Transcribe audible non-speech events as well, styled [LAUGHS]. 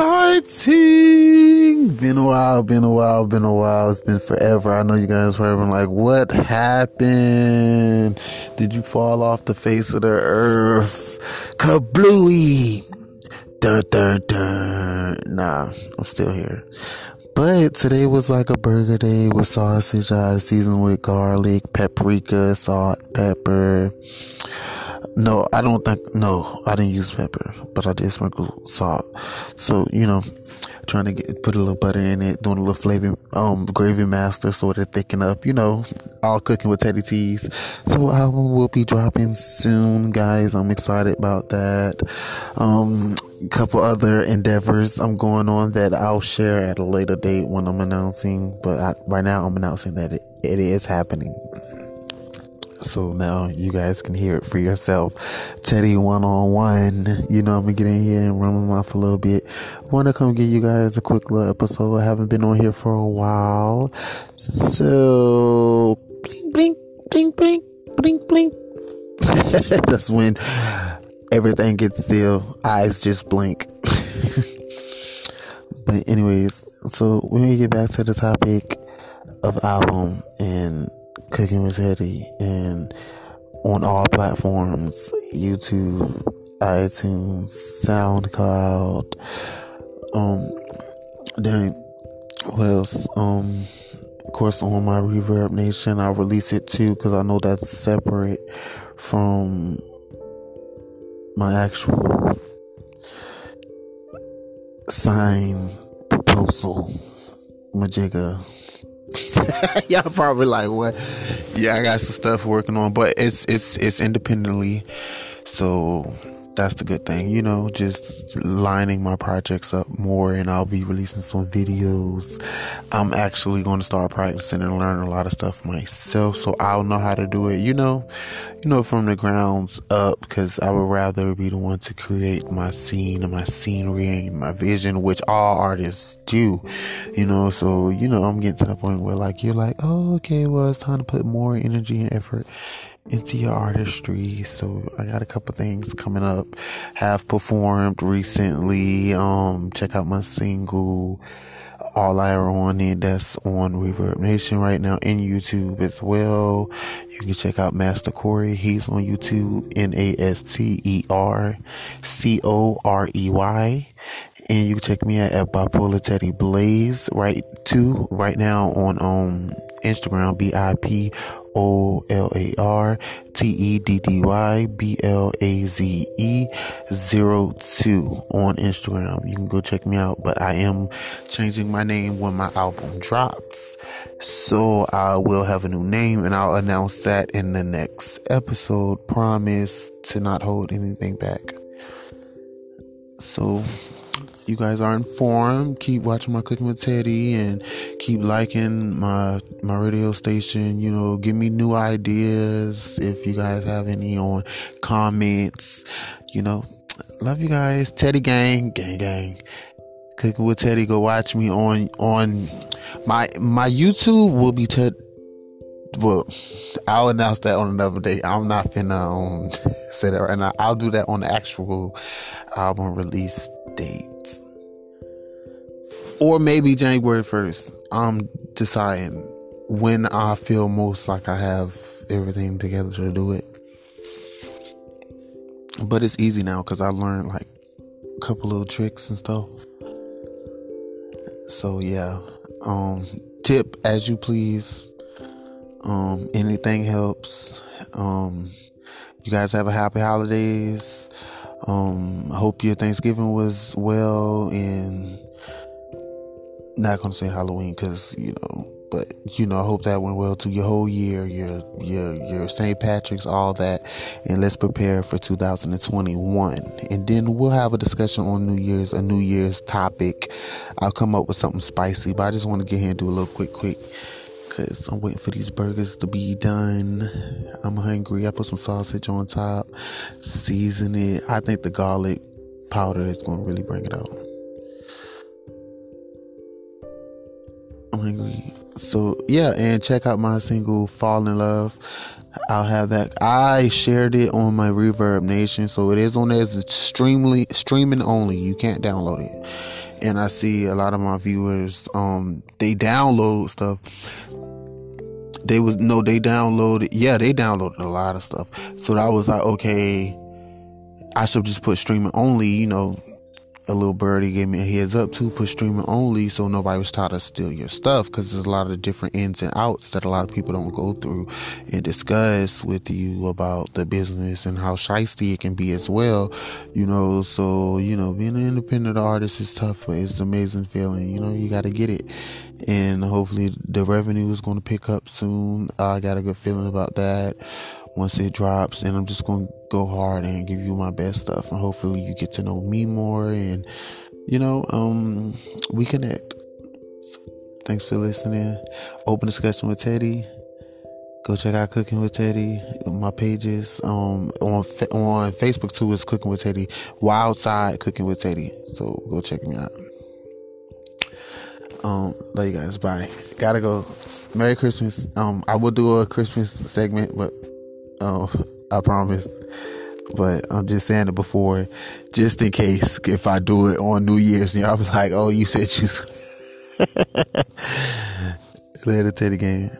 exciting. Been a while, been a while, been a while. It's been forever. I know you guys were having like, what happened? Did you fall off the face of the earth? Kablooey. Dun, dun, dun. Nah, I'm still here. But today was like a burger day with sausage, I seasoned with garlic, paprika, salt, pepper no, I don't think. No, I didn't use pepper, but I did sprinkle salt. So you know, trying to get put a little butter in it, doing a little flavor, um, gravy master, so it thicken up. You know, all cooking with Teddy T's. So album will be dropping soon, guys. I'm excited about that. Um, couple other endeavors I'm going on that I'll share at a later date when I'm announcing. But I, right now, I'm announcing that it, it is happening. So now you guys can hear it for yourself. Teddy one on one. You know, I'm gonna get in here and run my mouth a little bit. Want to come give you guys a quick little episode. I haven't been on here for a while. So, blink, blink, blink, blink, blink, blink. [LAUGHS] That's when everything gets still. Eyes just blink. [LAUGHS] but anyways, so when we get back to the topic of album and Cooking with Teddy and on all platforms YouTube, iTunes, SoundCloud. Um, then what else? Um, of course, on my Reverb Nation, I'll release it too because I know that's separate from my actual sign proposal, Majigga. [LAUGHS] Y'all probably like what? Yeah, I got some stuff working on, but it's it's it's independently. So that's the good thing, you know, just lining my projects up more and I'll be releasing some videos. I'm actually going to start practicing and learning a lot of stuff myself so I'll know how to do it, you know, you know, from the grounds up because I would rather be the one to create my scene and my scenery and my vision, which all artists do, you know, so, you know, I'm getting to the point where like, you're like, oh, okay, well, it's time to put more energy and effort into your artistry. So I got a couple things coming up. Have performed recently. Um, check out my single. All I ever wanted that's on Reverb Nation right now in YouTube as well. You can check out Master Corey. He's on YouTube. N A S T E R C O R E Y. And you can check me out at Bipolar Teddy Blaze right too right now on um Instagram B I P O L A R T E D D Y B L A Z E 02 on Instagram. You can go check me out, but I am changing my name when my album drops. So I will have a new name and I'll announce that in the next episode. Promise to not hold anything back. So you guys are informed. Keep watching my cooking with Teddy and keep liking my my radio station. You know, give me new ideas if you guys have any on comments. You know, love you guys. Teddy gang, gang gang. Cooking with Teddy. Go watch me on on my my YouTube will be Ted. Well, I'll announce that on another day. I'm not finna um, [LAUGHS] say that right now. I'll do that on the actual album release date or maybe January 1st. I'm deciding when I feel most like I have everything together to do it. But it's easy now because I learned like a couple little tricks and stuff. So yeah, um, tip as you please. Um, anything helps. Um, you guys have a happy holidays. Um, hope your Thanksgiving was well and not gonna say Halloween because you know, but you know, I hope that went well to your whole year, your your your St. Patrick's, all that, and let's prepare for 2021. And then we'll have a discussion on New Year's, a New Year's topic. I'll come up with something spicy, but I just want to get here and do a little quick, quick. Cause I'm waiting for these burgers to be done. I'm hungry. I put some sausage on top, season it. I think the garlic powder is to really bring it out. Hungry. So yeah, and check out my single "Fall in Love." I'll have that. I shared it on my Reverb Nation, so it is on there. It's extremely streaming only. You can't download it. and I see a lot of my viewers, um, they download stuff. They was no, they downloaded. Yeah, they downloaded a lot of stuff. So I was like, okay, I should just put streaming only. You know, a little birdie gave me a heads up to put streaming only so nobody was trying to steal your stuff because there's a lot of different ins and outs that a lot of people don't go through and discuss with you about the business and how shisty it can be as well you know? So you know being an independent artist is tough but it's an amazing feeling you know? You got to get it. And hopefully the revenue is going to pick up soon. I got a good feeling about that once it drops and I'm just going to go hard and give you my best stuff and hopefully you get to know me more and you know um we connect. Thanks for listening. Open discussion with Teddy. Go check out cooking with Teddy. My pages um on on Facebook too is cooking with Teddy. Wild side cooking with Teddy. So go check me out. Um love you guys. Bye. Gotta go. Merry Christmas. Um I will do a Christmas segment but um, I promise. But I'm just saying it before, just in case if I do it on New Year's, and I was like, "Oh, you said you." Later to the game.